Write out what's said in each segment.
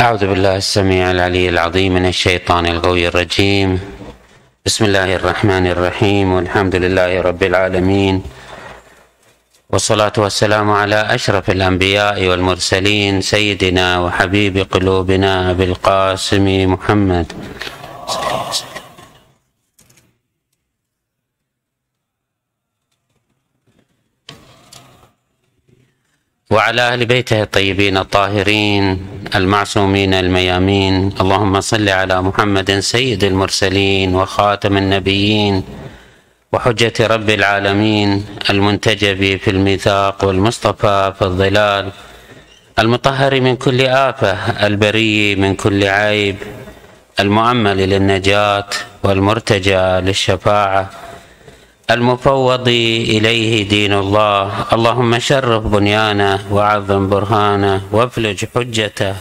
أعوذ بالله السميع العلي العظيم من الشيطان القوي الرجيم. بسم الله الرحمن الرحيم. والحمد لله رب العالمين. والصلاة والسلام على أشرف الأنبياء والمرسلين سيدنا وحبيب قلوبنا أبي القاسم محمد. وعلى أهل بيته الطيبين الطاهرين المعصومين الميامين. اللهم صل على محمد سيد المرسلين وخاتم النبيين وحجة رب العالمين المنتجب في الميثاق والمصطفى في الظلال المطهر من كل آفة البري من كل عيب المؤمل للنجاة والمرتجى للشفاعة. المفوض إليه دين الله. اللهم شرف بنيانه وعظم برهانه وافلج حجته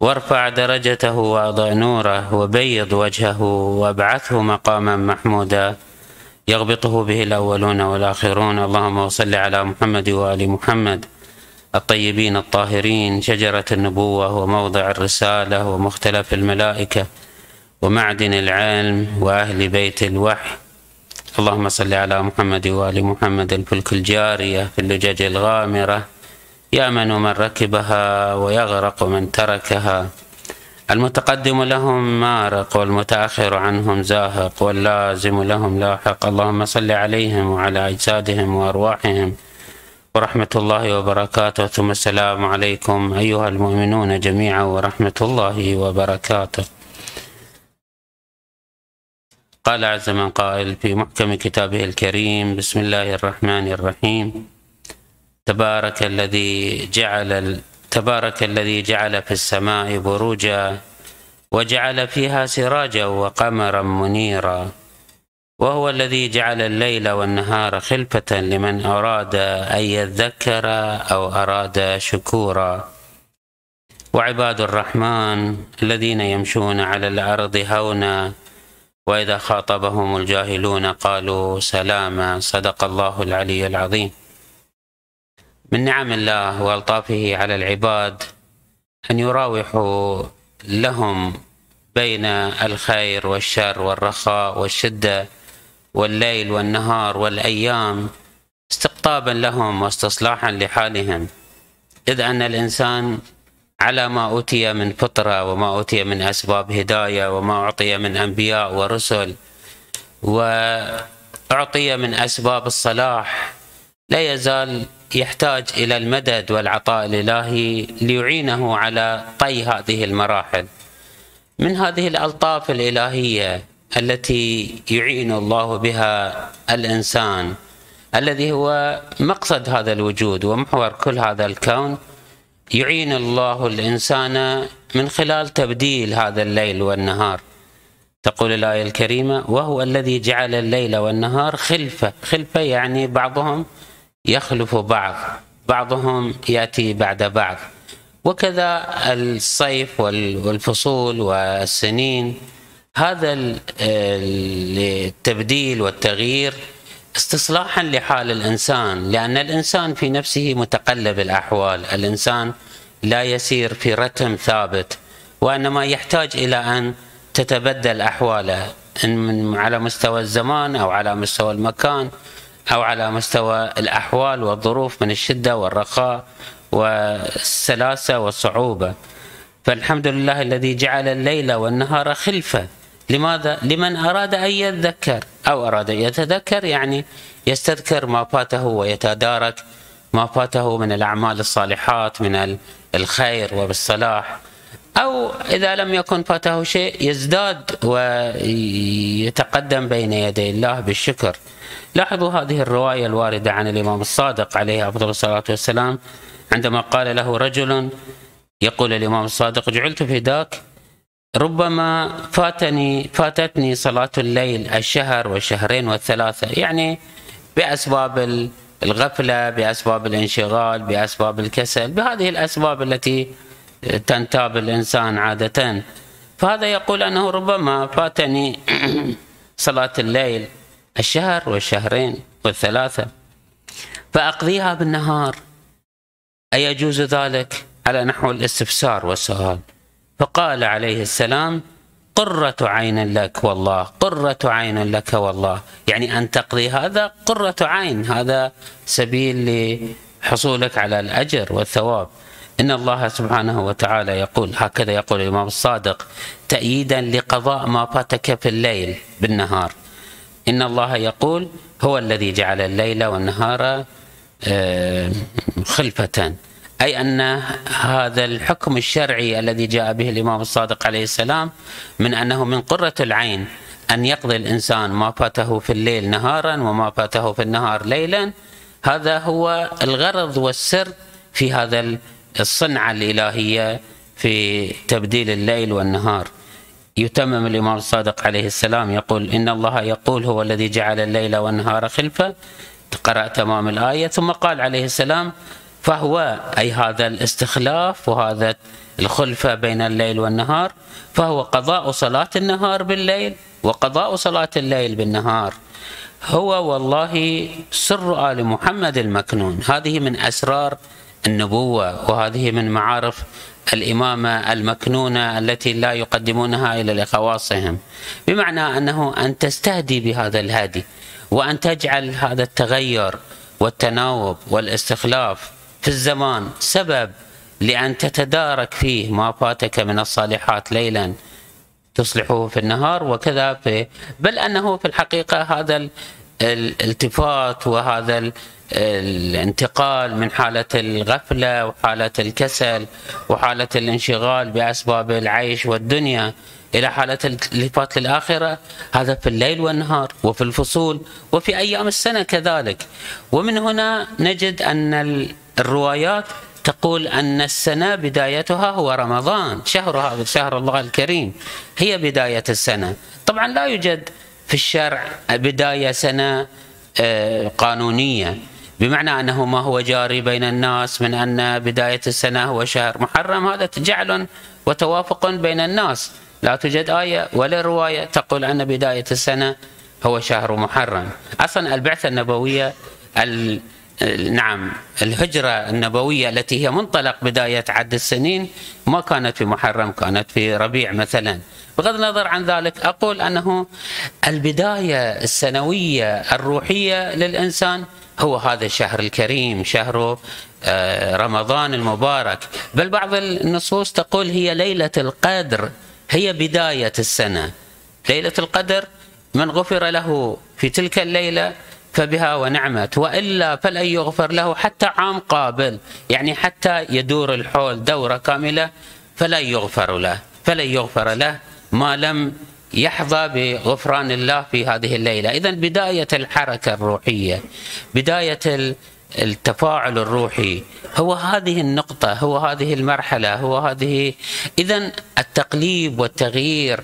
وارفع درجته وأضع نوره وبيض وجهه وابعثه مقاما محمودا. يغبطه به الأولون والآخرون. اللهم صل على محمد وآل محمد. الطيبين الطاهرين. شجرة النبوة وموضع الرسالة ومختلف الملائكة ومعدن العلم وأهل بيت الوحي. اللهم صل على محمد وآل محمد الفلك الجارية في اللجج الغامرة. يأمن من ركبها ويغرق من تركها. المتقدم لهم مارق والمتأخر عنهم زاهق واللازم لهم لاحق. اللهم صل عليهم وعلى أجسادهم وأرواحهم. ورحمة الله وبركاته. ثم السلام عليكم أيها المؤمنون جميعا ورحمة الله وبركاته. قال عز من قائل في محكم كتابه الكريم بسم الله الرحمن الرحيم. تبارك الذي جعل تبارك الذي جعل في السماء بروجا وجعل فيها سراجا وقمرا منيرا. وهو الذي جعل الليل والنهار خلفة لمن أراد أن يذكر أو أراد شكورا. وعباد الرحمن الذين يمشون على الأرض هونا وإذا خاطبهم الجاهلون قالوا سلاما صدق الله العلي العظيم. من نعم الله وألطافه على العباد أن يراوحوا لهم بين الخير والشر والرخاء والشدة والليل والنهار والأيام استقطابا لهم واستصلاحا لحالهم. إذ أن الإنسان على ما أوتي من فطرة وما أوتي من أسباب هداية وما أعطي من أنبياء ورسل وأعطي من أسباب الصلاح لا يزال يحتاج إلى المدد والعطاء الإلهي ليعينه على طي هذه المراحل. من هذه الألطاف الإلهية التي يعين الله بها الإنسان الذي هو مقصد هذا الوجود ومحور كل هذا الكون يعين الله الإنسان من خلال تبديل هذا الليل والنهار. تقول الآية الكريمة وهو الذي جعل الليل والنهار خلفة. خلفة يعني بعضهم يخلف بعض بعضهم يأتي بعد بعض. وكذا الصيف والفصول والسنين. هذا التبديل والتغيير استصلاحا لحال الإنسان لأن الإنسان في نفسه متقلب الأحوال. الإنسان لا يسير في رتم ثابت وإنما يحتاج إلى أن تتبدل أحواله إن من على مستوى الزمان أو على مستوى المكان أو على مستوى الأحوال والظروف من الشدة والرخاء والسلاسة والصعوبة. فالحمد لله الذي جعل الليل والنهار خلفه لماذا؟ لمن أراد أن يذكر. أو أراد يتذكر يعني يستذكر ما فاته ويتدارك ما فاته من الأعمال الصالحات من الخير والصلاح أو إذا لم يكن فاته شيء يزداد ويتقدم بين يدي الله بالشكر. لاحظوا هذه الرواية الواردة عن الإمام الصادق عليه أفضل الصلاة والسلام عندما قال له رجل يقول الإمام الصادق جعلت فداك ربما فاتني فاتتني صلاة الليل الشهر والشهرين والثلاثة. يعني بأسباب الغفلة بأسباب الانشغال بأسباب الكسل بهذه الأسباب التي تنتاب الإنسان عادة. فهذا يقول أنه ربما فاتني صلاة الليل الشهر والشهرين والثلاثة. فأقضيها بالنهار. أيجوز ذلك على نحو الاستفسار والسؤال؟ فقال عليه السلام قرة عين لك والله قرة عين لك والله. يعني أن تقضي هذا قرة عين هذا سبيل لحصولك على الأجر والثواب. إن الله سبحانه وتعالى يقول هكذا يقول الإمام الصادق تأييدا لقضاء ما فاتك في الليل بالنهار. إن الله يقول هو الذي جعل الليل والنهار آه، خلفة. أي أن هذا الحكم الشرعي الذي جاء به الإمام الصادق عليه السلام من أنه من قرة العين أن يقضي الإنسان ما فاته في الليل نهارا وما فاته في النهار ليلا. هذا هو الغرض والسر في هذا الصنعة الإلهية في تبديل الليل والنهار. يتمم الإمام الصادق عليه السلام يقول إن الله يقول هو الذي جعل الليل والنهار خلفة قرأ تمام الآية ثم قال عليه السلام فهو أي هذا الاستخلاف وهذا الخلفة بين الليل والنهار فهو قضاء صلاة النهار بالليل وقضاء صلاة الليل بالنهار. هو والله سر آل محمد المكنون. هذه من أسرار النبوة وهذه من معارف الإمامة المكنونة التي لا يقدمونها إلا لخواصهم. بمعنى أنه أن تستهدي بهذا الهدي وأن تجعل هذا التغير والتناوب والاستخلاف في الزمان. سبب لأن تتدارك فيه ما فاتك من الصالحات ليلا تصلحه في النهار وكذا في بل أنه في الحقيقة هذا الالتفات وهذا الانتقال من حالة الغفلة وحالة الكسل وحالة الانشغال بأسباب العيش والدنيا إلى حالة الالتفات للآخرة هذا في الليل والنهار وفي الفصول وفي أيام السنة كذلك. ومن هنا نجد أن الروايات تقول أن السنة بدايتها هو رمضان شهر هذا شهر الله الكريم هي بداية السنة. طبعا لا يوجد في الشرع بداية سنة آه، قانونية. بمعنى أنه ما هو جاري بين الناس من أن بداية السنة هو شهر محرم هذا جعل وتوافق بين الناس. لا توجد آية ولا رواية تقول أن بداية السنة هو شهر محرم. أصلا البعثة النبوية ال... نعم الهجرة النبوية التي هي منطلق بداية عد السنين ما كانت في محرم كانت في ربيع مثلا. بغض النظر عن ذلك أقول أنه البداية السنوية الروحية للإنسان هو هذا الشهر الكريم شهر آه، رمضان المبارك. بل بعض النصوص تقول هي ليلة القدر هي بداية السنة. ليلة القدر من غفر له في تلك الليلة فبها ونعمت. وإلا فلن يغفر له حتى عام قابل. يعني حتى يدور الحول دورة كاملة فلا يغفر له. فلن يغفر له ما لم يحظى بغفران الله في هذه الليلة. إذا بداية الحركة الروحية بداية التفاعل الروحي هو هذه النقطة هو هذه المرحلة هو هذه. إذا التقليب والتغيير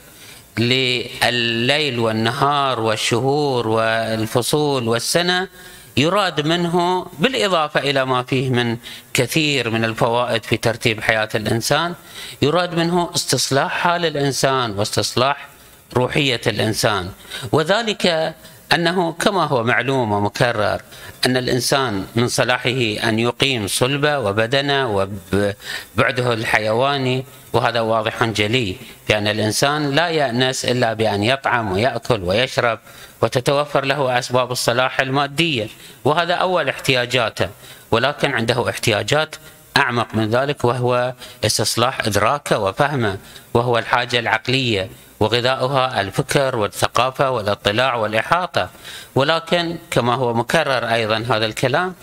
لليل والنهار والشهور والفصول والسنة يراد منه بالإضافة إلى ما فيه من كثير من الفوائد في ترتيب حياة الإنسان يراد منه استصلاح حال الإنسان واستصلاح روحية الإنسان. وذلك أنه كما هو معلوم ومكرر أن الإنسان من صلاحه أن يقيم صلبة وبدنه وبعده الحيواني وهذا واضح جلي بأن الإنسان لا يأنس إلا بأن يطعم ويأكل ويشرب وتتوفر له أسباب الصلاح المادية وهذا أول احتياجاته ولكن عنده احتياجات أعمق من ذلك وهو استصلاح إدراكه وفهمه وهو الحاجة العقلية وغذاؤها الفكر والثقافة والاطلاع والإحاطة. ولكن كما هو مكرر أيضا هذا الكلام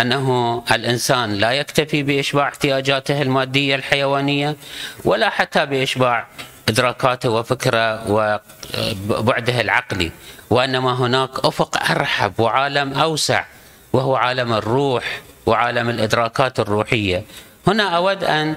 أنه الإنسان لا يكتفي بإشباع احتياجاته المادية الحيوانية ولا حتى بإشباع إدراكاته وفكره وبعده العقلي. وإنما هناك أفق أرحب وعالم أوسع وهو عالم الروح وعالم الإدراكات الروحية. هنا أود أن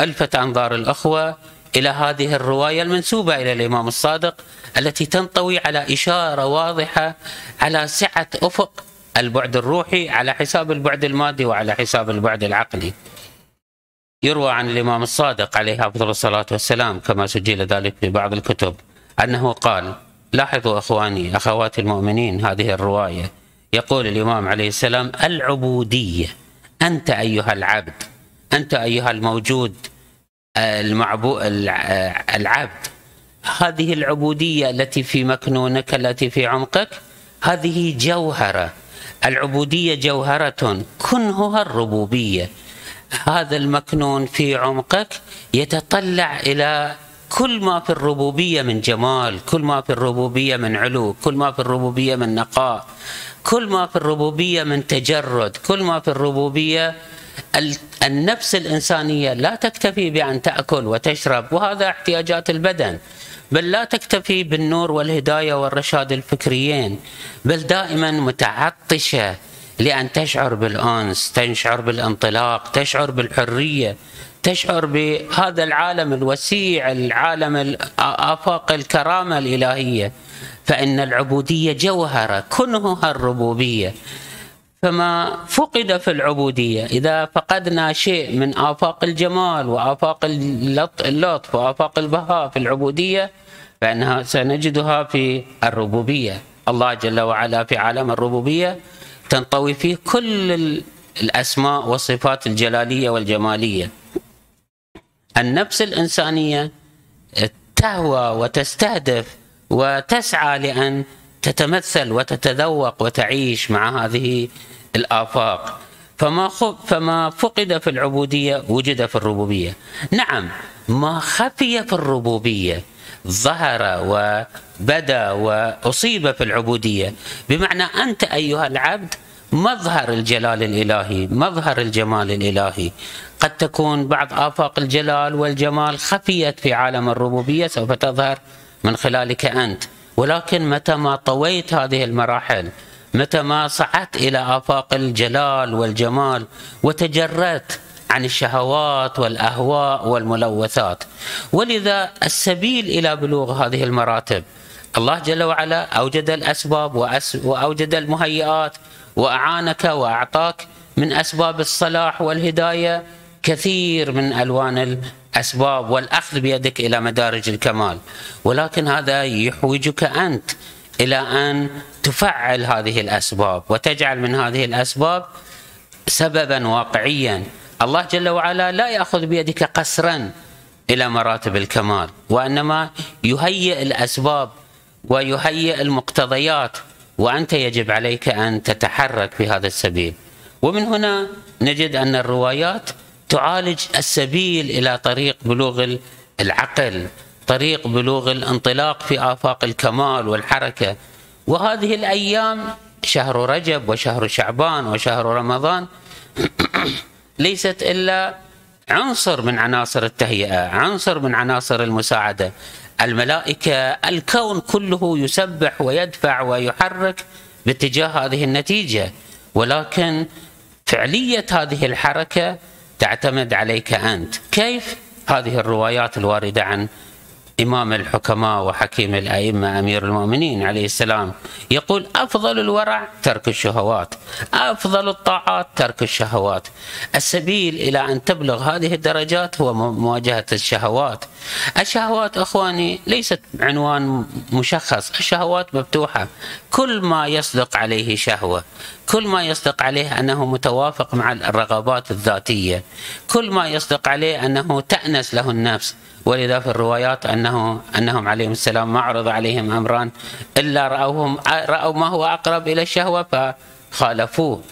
ألفت أنظار الأخوة إلى هذه الرواية المنسوبة إلى الإمام الصادق التي تنطوي على إشارة واضحة على سعة أفق البعد الروحي على حساب البعد المادي وعلى حساب البعد العقلي. يروى عن الإمام الصادق عليه أفضل الصلاة والسلام كما سجل ذلك في بعض الكتب أنه قال لاحظوا أخواني أخواتي المؤمنين هذه الرواية. يقول الإمام عليه السلام العبودية. أنت أيها العبد. أنت أيها الموجود. المعبو العبد. هذه العبودية التي في مكنونك التي في عمقك هذه جوهرة. العبودية جوهرة. كنهها الربوبية. هذا المكنون في عمقك يتطلع إلى كل ما في الربوبية من جمال كل ما في الربوبية من علو كل ما في الربوبية من نقاء كل ما في الربوبية من تجرد كل ما في الربوبية النفس الإنسانية لا تكتفي بأن تأكل وتشرب وهذا احتياجات البدن. بل لا تكتفي بالنور والهداية والرشاد الفكريين. بل دائما متعطشة لأن تشعر بالأنس تشعر بالانطلاق تشعر بالحرية تشعر بهذا العالم الوسيع العالم آفاق الكرامة الإلهية. فإن العبودية جوهرة كنهها الربوبية. فما فقد في العبودية. إذا فقدنا شيء من آفاق الجمال وآفاق اللطف وآفاق البهاء في العبودية فإنها سنجدها في الربوبية. الله جل وعلا في عالم الربوبية تنطوي فيه كل الأسماء والصفات الجلالية والجمالية. النفس الإنسانية تهوى وتستهدف وتسعى لأن تتمثل وتتذوق وتعيش مع هذه الآفاق. فما فما فقد في العبودية وجد في الربوبية. نعم ما خفي في الربوبية ظهر وبدأ وأصيب في العبودية. بمعنى أنت أيها العبد مظهر الجلال الإلهي مظهر الجمال الإلهي. قد تكون بعض آفاق الجلال والجمال خفيت في عالم الربوبية سوف تظهر من خلالك أنت. ولكن متى ما طويت هذه المراحل متى ما صعدت إلى آفاق الجلال والجمال وتجردت عن الشهوات والأهواء والملوثات. ولذا السبيل إلى بلوغ هذه المراتب الله جل وعلا أوجد الأسباب وأوجد المهيئات وأعانك وأعطاك من أسباب الصلاح والهداية كثير من ألوان الأسباب والأخذ بيدك إلى مدارج الكمال. ولكن هذا يحوجك أنت إلى أن تفعل هذه الأسباب وتجعل من هذه الأسباب سببا واقعيا. الله جل وعلا لا يأخذ بيدك قسرا إلى مراتب الكمال وإنما يهيئ الأسباب ويهيئ المقتضيات وأنت يجب عليك أن تتحرك في هذا السبيل. ومن هنا نجد أن الروايات تعالج السبيل إلى طريق بلوغ العقل طريق بلوغ الانطلاق في آفاق الكمال والحركة وهذه الأيام شهر رجب وشهر شعبان وشهر رمضان ليست إلا عنصر من عناصر التهيئة، عنصر من عناصر المساعدة. الملائكة الكون كله يسبح ويدفع ويحرك باتجاه هذه النتيجة، ولكن فعلية هذه الحركة تعتمد عليك أنت، كيف؟ هذه الروايات الواردة عن إمام الحكماء وحكيم الأئمة أمير المؤمنين عليه السلام. يقول أفضل الورع ترك الشهوات أفضل الطاعات ترك الشهوات. السبيل إلى أن تبلغ هذه الدرجات هو مواجهة الشهوات. الشهوات أخواني ليست عنوان مشخص الشهوات مفتوحة كل ما يصدق عليه شهوة كل ما يصدق عليه أنه متوافق مع الرغبات الذاتية كل ما يصدق عليه أنه تأنس له النفس ولذا في الروايات انه أنهم عليهم السلام ما عرض عليهم أمران إلا راوهم رأوا ما هو أقرب إلى الشهوة فخالفوه.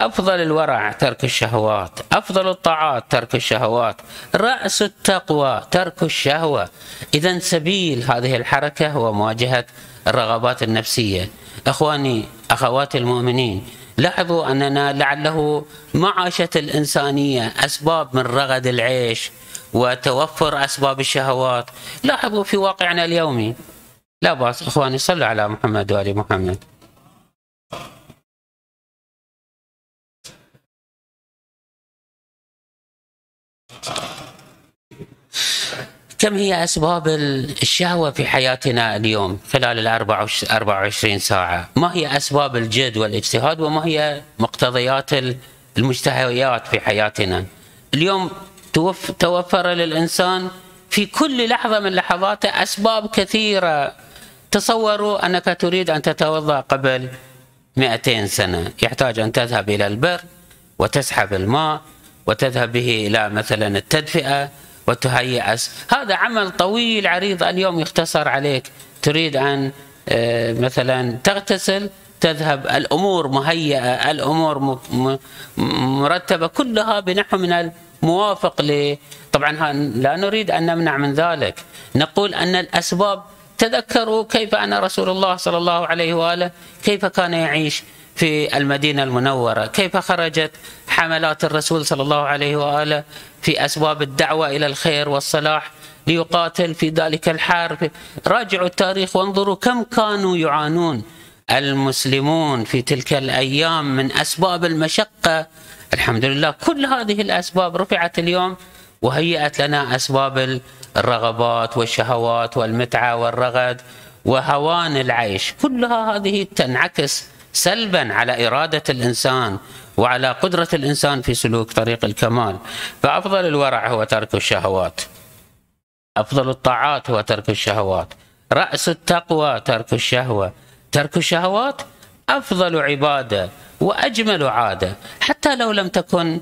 أفضل الورع ترك الشهوات، أفضل الطاعات ترك الشهوات، رأس التقوى ترك الشهوة. اذا سبيل هذه الحركة هو مواجهة الرغبات النفسية. إخواني اخواتي المؤمنين لاحظوا أننا لعله معاشة الإنسانية أسباب من رغد العيش وتوفر أسباب الشهوات لاحظوا في واقعنا اليومي لا بأس إخواني صلوا على محمد وآل محمد كم هي أسباب الشهوة في حياتنا اليوم خلال ال 24 ساعة؟ ما هي أسباب الجد والاجتهاد وما هي مقتضيات المشتهيات في حياتنا؟ اليوم توفر للإنسان في كل لحظة من لحظاته أسباب كثيرة. تصوروا أنك تريد أن تتوضأ قبل 200 سنة. يحتاج أن تذهب إلى البر وتسحب الماء وتذهب به إلى مثلا التدفئة وتهيئ هذا عمل طويل عريض اليوم يختصر عليك. تريد أن آه، مثلا تغتسل تذهب الأمور مهيئة الأمور مرتبة كلها بنحو من الموافق ل طبعا لا نريد أن نمنع من ذلك. نقول أن الأسباب تذكروا كيف أن رسول الله صلى الله عليه وآله كيف كان يعيش. في المدينة المنورة. كيف خرجت حملات الرسول صلى الله عليه وآله في أسباب الدعوة إلى الخير والصلاح ليقاتل في ذلك الحرب؟ راجعوا التاريخ وانظروا كم كانوا يعانون المسلمون في تلك الأيام من أسباب المشقة. الحمد لله كل هذه الأسباب رفعت اليوم وهيأت لنا أسباب الرغبات والشهوات والمتعة والرغد وهوان العيش. كلها هذه تنعكس سلبا على إرادة الإنسان وعلى قدرة الإنسان في سلوك طريق الكمال. فأفضل الورع هو ترك الشهوات. أفضل الطاعات هو ترك الشهوات. رأس التقوى ترك الشهوة. ترك الشهوات أفضل عبادة وأجمل عادة. حتى لو لم تكن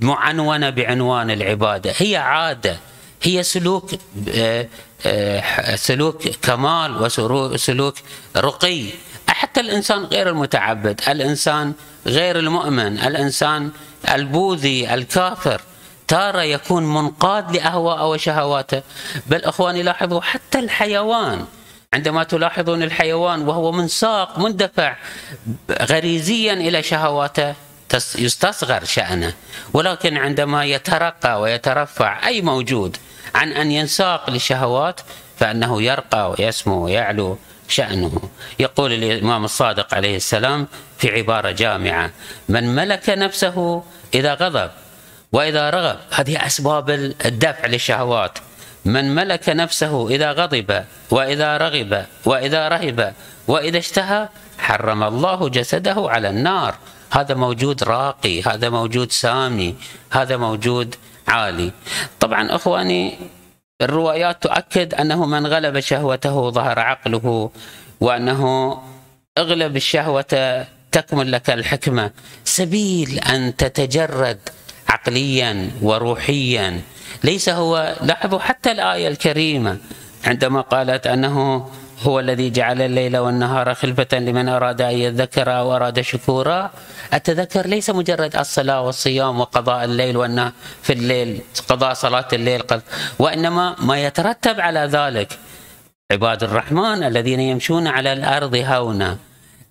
معنونة بعنوان العبادة هي عادة. هي سلوك آه، آه، سلوك كمال وسلوك رقي. حتى الإنسان غير المتعبد الإنسان غير المؤمن الإنسان البوذي الكافر. تارة يكون منقاد لأهواءه وشهواته. بل أخواني لاحظوا حتى الحيوان عندما تلاحظون الحيوان وهو منساق مندفع غريزيا إلى شهواته يستصغر شأنه. ولكن عندما يترقى ويترفع أي موجود عن أن ينساق لشهوات فإنه يرقى ويسمو ويعلو. شأنه. يقول الإمام الصادق عليه السلام في عبارة جامعة من ملك نفسه إذا غضب وإذا رغب. هذه أسباب الدفع للشهوات. من ملك نفسه إذا غضب وإذا رغب وإذا رهب وإذا اشتهى حرم الله جسده على النار. هذا موجود راقي هذا موجود سامي هذا موجود عالي. طبعا أخواني الروايات تؤكد أنه من غلب شهوته ظهر عقله وأنه أغلب الشهوة تكمل لك الحكمة. سبيل أن تتجرد عقليا وروحيا. ليس هو لاحظوا حتى الآية الكريمة عندما قالت أنه هو الذي جعل الليل والنهار خلفة لمن أراد أن يذكر أو أراد شكورا. التذكر ليس مجرد الصلاة والصيام وقضاء الليل والنهار في الليل قضاء صلاة الليل وإنما ما يترتب على ذلك عباد الرحمن الذين يمشون على الأرض هونا.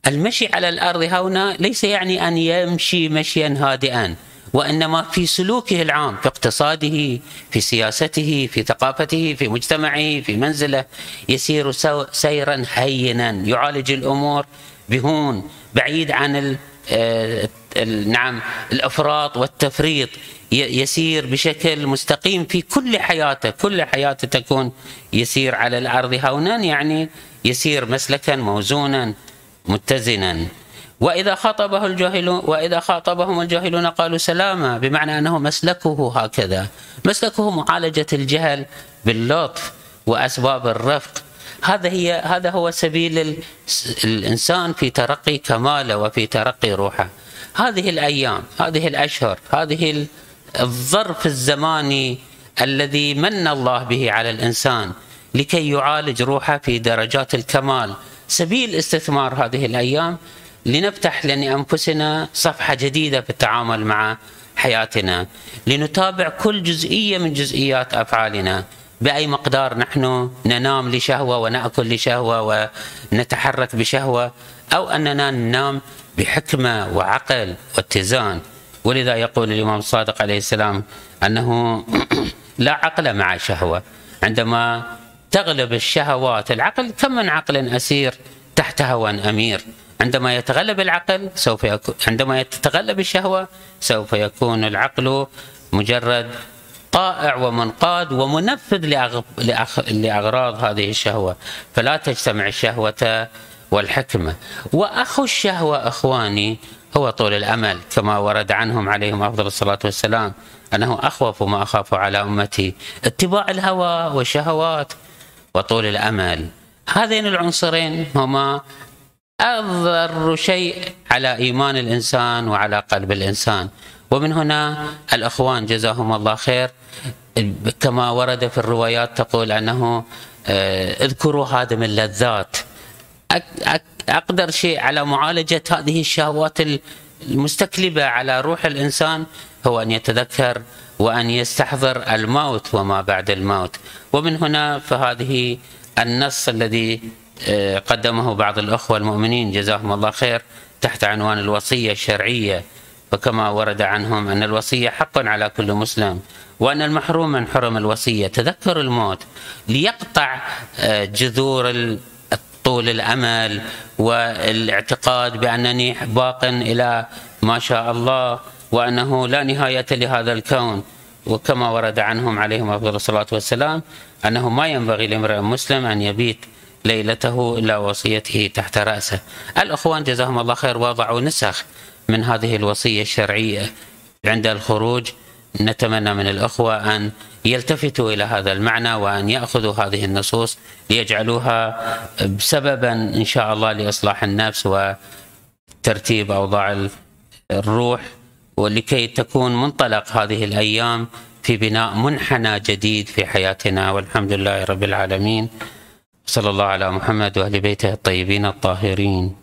المشي على الأرض هونا ليس يعني أن يمشي مشيا هادئا. وإنما في سلوكه العام في اقتصاده في سياسته في ثقافته في مجتمعه في منزله يسير سيرا هينا. يعالج الأمور بهون بعيد عن آه، نعم الأفراط والتفريط. يسير بشكل مستقيم في كل حياته. كل حياته تكون يسير على الأرض. هونا يعني يسير مسلكا موزونا متزنا. وإذا خاطبه الجاهلون وإذا خاطبهم الجاهلون قالوا سلاما بمعنى أنه مسلكه هكذا. مسلكه معالجة الجهل باللطف وأسباب الرفق. هذا هي هذا هو سبيل الإنسان في ترقي كماله وفي ترقي روحه. هذه الأيام هذه الأشهر هذه الظرف الزماني الذي من الله به على الإنسان لكي يعالج روحه في درجات الكمال. سبيل استثمار هذه الأيام لنفتح لأنفسنا صفحة جديدة في التعامل مع حياتنا لنتابع كل جزئية من جزئيات أفعالنا. بأي مقدار نحن ننام لشهوة ونأكل لشهوة ونتحرك بشهوة أو أننا ننام بحكمة وعقل واتزان. ولذا يقول الإمام الصادق عليه السلام أنه لا عقل مع شهوة. عندما تغلب الشهوات العقل كم من عقل أسير تحت هوى أمير. عندما يتغلب العقل سوف يكون عندما تتغلب الشهوة سوف يكون العقل مجرد طائع ومنقاد ومنفذ لأغراض هذه الشهوة. فلا تجتمع الشهوة والحكمة. وأخو الشهوة أخواني هو طول الأمل كما ورد عنهم عليهم أفضل الصلاة والسلام أنه أخوف ما أخاف على أمتي. اتباع الهوى والشهوات وطول الأمل. هذين العنصرين هما أضر شيء على إيمان الإنسان وعلى قلب الإنسان. ومن هنا الأخوان جزاهم الله خير. كما ورد في الروايات تقول أنه آه، اذكروا هادم اللذات. أقدر شيء على معالجة هذه الشهوات المستكلبة على روح الإنسان هو أن يتذكر وأن يستحضر الموت وما بعد الموت. ومن هنا فهذه النص الذي قدمه بعض الأخوة المؤمنين جزاهم الله خير تحت عنوان الوصية الشرعية. فكما ورد عنهم أن الوصية حق على كل مسلم وأن المحروم من حرم الوصية. تذكر الموت ليقطع آه، جذور طول الأمل والإعتقاد بأنني باق إلى ما شاء الله وأنه لا نهاية لهذا الكون. وكما ورد عنهم عليهم أفضل الصلاة والسلام أنه ما ينبغي لامرئ مسلم أن يبيت ليلته إلا وصيته تحت رأسه. الأخوان جزاهم الله خير وضعوا نسخ من هذه الوصية الشرعية. عند الخروج نتمنى من الأخوة أن يلتفتوا إلى هذا المعنى وأن يأخذوا هذه النصوص ليجعلوها سببا إن شاء الله لإصلاح النفس وترتيب أوضاع الروح ولكي تكون منطلق هذه الأيام في بناء منحنى جديد في حياتنا. والحمد لله رب العالمين. صلى الله على محمد وأهل بيته الطيبين الطاهرين.